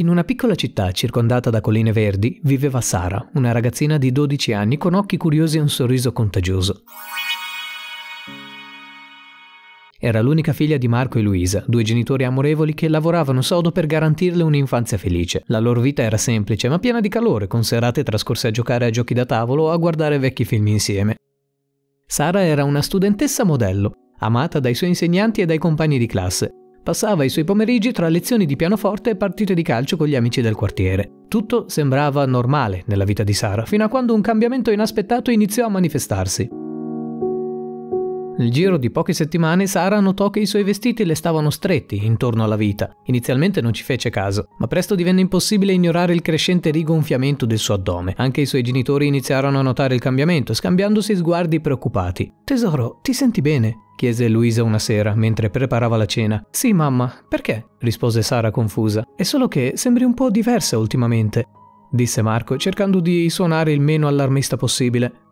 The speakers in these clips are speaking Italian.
In una piccola città circondata da colline verdi viveva Sara, una ragazzina di 12 anni con occhi curiosi e un sorriso contagioso. Era l'unica figlia di Marco e Luisa, due genitori amorevoli che lavoravano sodo per garantirle un'infanzia felice. La loro vita era semplice ma piena di calore, con serate trascorse a giocare a giochi da tavolo o a guardare vecchi film insieme. Sara era una studentessa modello, amata dai suoi insegnanti e dai compagni di classe, Passava i suoi pomeriggi tra lezioni di pianoforte e partite di calcio con gli amici del quartiere. Tutto sembrava normale nella vita di Sara, fino a quando un cambiamento inaspettato iniziò a manifestarsi. Nel giro di poche settimane Sara notò che i suoi vestiti le stavano stretti intorno alla vita. Inizialmente non ci fece caso, ma presto divenne impossibile ignorare il crescente rigonfiamento del suo addome. Anche i suoi genitori iniziarono a notare il cambiamento, scambiandosi sguardi preoccupati. Tesoro, ti senti bene? chiese Luisa una sera mentre preparava la cena. Sì, mamma, perché? rispose Sara confusa. È solo che sembri un po' diversa ultimamente, disse Marco, cercando di suonare il meno allarmista possibile.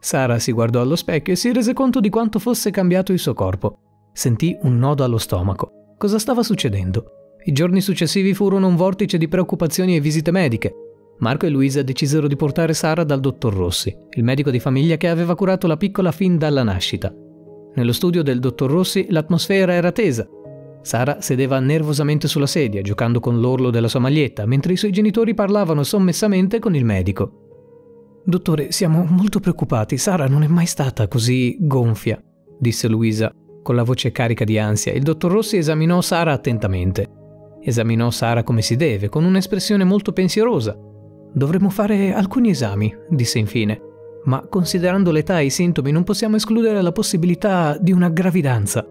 Sara si guardò allo specchio e si rese conto di quanto fosse cambiato il suo corpo. Sentì un nodo allo stomaco. Cosa stava succedendo? I giorni successivi furono un vortice di preoccupazioni e visite mediche. Marco e Luisa decisero di portare Sara dal dottor Rossi, il medico di famiglia che aveva curato la piccola fin dalla nascita. Nello studio del dottor Rossi l'atmosfera era tesa. Sara sedeva nervosamente sulla sedia, giocando con l'orlo della sua maglietta, mentre i suoi genitori parlavano sommessamente con il medico. Dottore, siamo molto preoccupati. Sara non è mai stata così gonfia, disse Luisa, con la voce carica di ansia. Il dottor Rossi esaminò Sara attentamente. Esaminò Sara come si deve, con un'espressione molto pensierosa. Dovremmo fare alcuni esami, disse infine ma considerando l'età e i sintomi non possiamo escludere la possibilità di una gravidanza.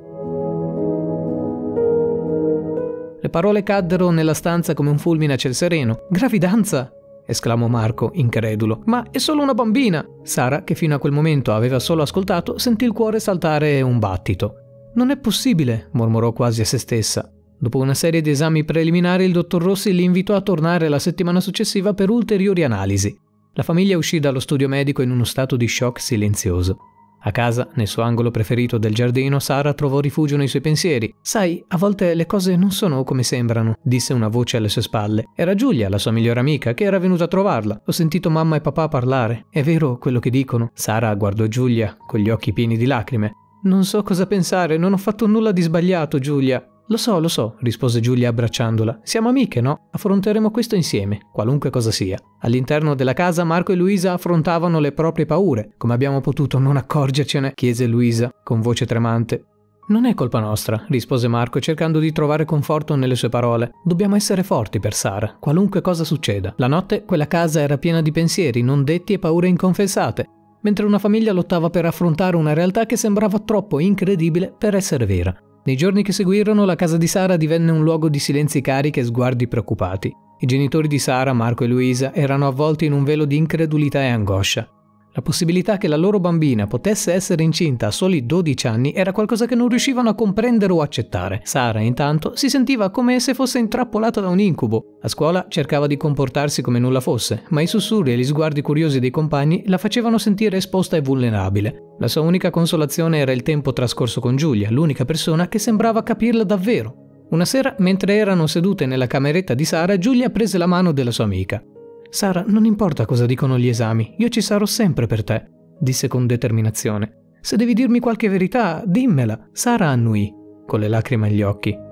Le parole caddero nella stanza come un fulmine a ciel sereno. Gravidanza? Esclamò Marco, incredulo. Ma è solo una bambina! Sara, che fino a quel momento aveva solo ascoltato, sentì il cuore saltare un battito. Non è possibile, mormorò quasi a se stessa. Dopo una serie di esami preliminari, il dottor Rossi li invitò a tornare la settimana successiva per ulteriori analisi. La famiglia uscì dallo studio medico in uno stato di shock silenzioso. A casa, nel suo angolo preferito del giardino, Sara trovò rifugio nei suoi pensieri. Sai, a volte le cose non sono come sembrano, disse una voce alle sue spalle. Era Giulia, la sua migliore amica, che era venuta a trovarla. Ho sentito mamma e papà parlare. È vero quello che dicono? Sara guardò Giulia con gli occhi pieni di lacrime. Non so cosa pensare, non ho fatto nulla di sbagliato, Giulia. Lo so, lo so, rispose Giulia abbracciandola. Siamo amiche, no? Affronteremo questo insieme, qualunque cosa sia. All'interno della casa Marco e Luisa affrontavano le proprie paure. Come abbiamo potuto non accorgercene? chiese Luisa con voce tremante. Non è colpa nostra, rispose Marco cercando di trovare conforto nelle sue parole. Dobbiamo essere forti per Sara, qualunque cosa succeda. La notte quella casa era piena di pensieri non detti e paure inconfessate, mentre una famiglia lottava per affrontare una realtà che sembrava troppo incredibile per essere vera. Nei giorni che seguirono la casa di Sara divenne un luogo di silenzi carichi e sguardi preoccupati. I genitori di Sara, Marco e Luisa, erano avvolti in un velo di incredulità e angoscia. La possibilità che la loro bambina potesse essere incinta a soli 12 anni era qualcosa che non riuscivano a comprendere o accettare. Sara, intanto, si sentiva come se fosse intrappolata da un incubo. A scuola cercava di comportarsi come nulla fosse, ma i sussurri e gli sguardi curiosi dei compagni la facevano sentire esposta e vulnerabile. La sua unica consolazione era il tempo trascorso con Giulia, l'unica persona che sembrava capirla davvero. Una sera, mentre erano sedute nella cameretta di Sara, Giulia prese la mano della sua amica. Sara, non importa cosa dicono gli esami, io ci sarò sempre per te, disse con determinazione. Se devi dirmi qualche verità, dimmela. Sara annui, con le lacrime agli occhi.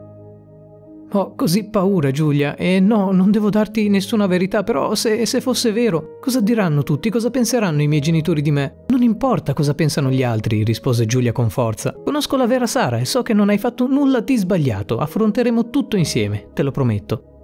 Ho così paura, Giulia, e no, non devo darti nessuna verità, però se, se, fosse vero, cosa diranno tutti? Cosa penseranno i miei genitori di me? Non importa cosa pensano gli altri, rispose Giulia con forza. Conosco la vera Sara e so che non hai fatto nulla di sbagliato. Affronteremo tutto insieme, te lo prometto.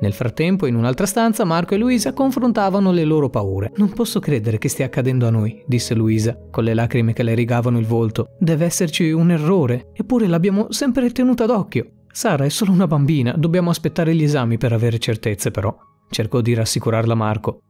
Nel frattempo, in un'altra stanza, Marco e Luisa confrontavano le loro paure. Non posso credere che stia accadendo a noi, disse Luisa, con le lacrime che le rigavano il volto. Deve esserci un errore, eppure l'abbiamo sempre tenuta d'occhio. Sara è solo una bambina, dobbiamo aspettare gli esami per avere certezze, però. Cercò di rassicurarla Marco.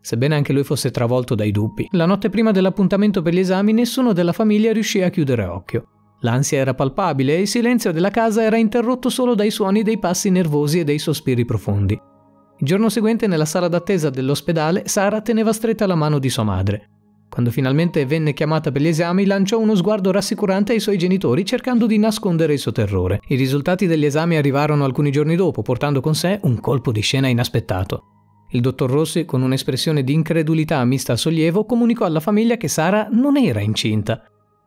Sebbene anche lui fosse travolto dai dubbi, la notte prima dell'appuntamento per gli esami nessuno della famiglia riuscì a chiudere occhio. L'ansia era palpabile e il silenzio della casa era interrotto solo dai suoni dei passi nervosi e dei sospiri profondi. Il giorno seguente, nella sala d'attesa dell'ospedale, Sara teneva stretta la mano di sua madre. Quando finalmente venne chiamata per gli esami, lanciò uno sguardo rassicurante ai suoi genitori cercando di nascondere il suo terrore. I risultati degli esami arrivarono alcuni giorni dopo, portando con sé un colpo di scena inaspettato. Il dottor Rossi, con un'espressione di incredulità mista a sollievo, comunicò alla famiglia che Sara non era incinta.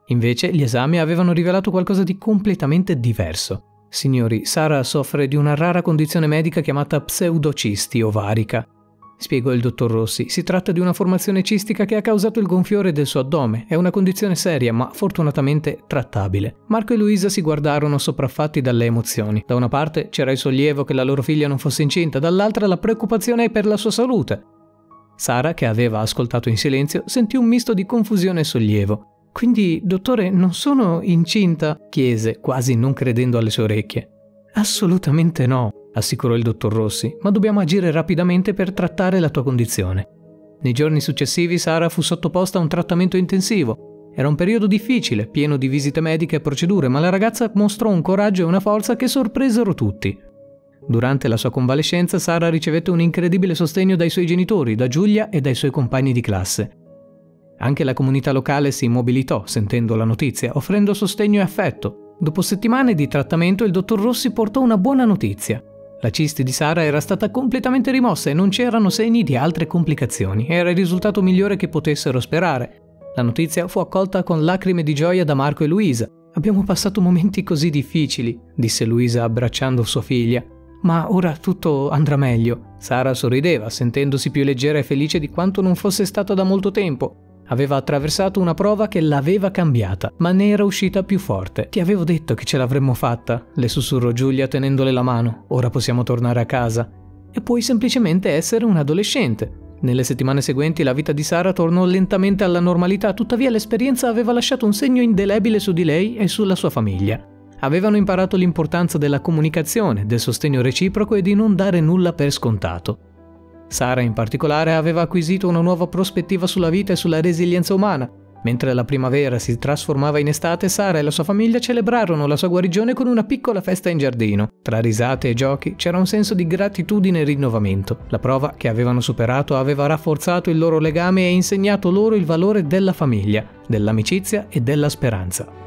Invece gli esami avevano rivelato qualcosa di completamente diverso. Signori, Sara soffre di una rara condizione medica chiamata pseudocisti ovarica. Spiegò il dottor Rossi, si tratta di una formazione cistica che ha causato il gonfiore del suo addome. È una condizione seria, ma fortunatamente trattabile. Marco e Luisa si guardarono sopraffatti dalle emozioni. Da una parte c'era il sollievo che la loro figlia non fosse incinta, dall'altra la preoccupazione per la sua salute. Sara, che aveva ascoltato in silenzio, sentì un misto di confusione e sollievo. Quindi, dottore, non sono incinta? chiese, quasi non credendo alle sue orecchie. Assolutamente no, assicurò il dottor Rossi, ma dobbiamo agire rapidamente per trattare la tua condizione. Nei giorni successivi Sara fu sottoposta a un trattamento intensivo. Era un periodo difficile, pieno di visite mediche e procedure, ma la ragazza mostrò un coraggio e una forza che sorpresero tutti. Durante la sua convalescenza Sara ricevette un incredibile sostegno dai suoi genitori, da Giulia e dai suoi compagni di classe. Anche la comunità locale si mobilitò sentendo la notizia, offrendo sostegno e affetto. Dopo settimane di trattamento il dottor Rossi portò una buona notizia. La cisti di Sara era stata completamente rimossa e non c'erano segni di altre complicazioni. Era il risultato migliore che potessero sperare. La notizia fu accolta con lacrime di gioia da Marco e Luisa. Abbiamo passato momenti così difficili, disse Luisa abbracciando sua figlia. Ma ora tutto andrà meglio. Sara sorrideva, sentendosi più leggera e felice di quanto non fosse stata da molto tempo. Aveva attraversato una prova che l'aveva cambiata, ma ne era uscita più forte. Ti avevo detto che ce l'avremmo fatta, le sussurrò Giulia tenendole la mano. Ora possiamo tornare a casa. E puoi semplicemente essere un adolescente. Nelle settimane seguenti la vita di Sara tornò lentamente alla normalità, tuttavia l'esperienza aveva lasciato un segno indelebile su di lei e sulla sua famiglia. Avevano imparato l'importanza della comunicazione, del sostegno reciproco e di non dare nulla per scontato. Sara in particolare aveva acquisito una nuova prospettiva sulla vita e sulla resilienza umana. Mentre la primavera si trasformava in estate, Sara e la sua famiglia celebrarono la sua guarigione con una piccola festa in giardino. Tra risate e giochi c'era un senso di gratitudine e rinnovamento. La prova che avevano superato aveva rafforzato il loro legame e insegnato loro il valore della famiglia, dell'amicizia e della speranza.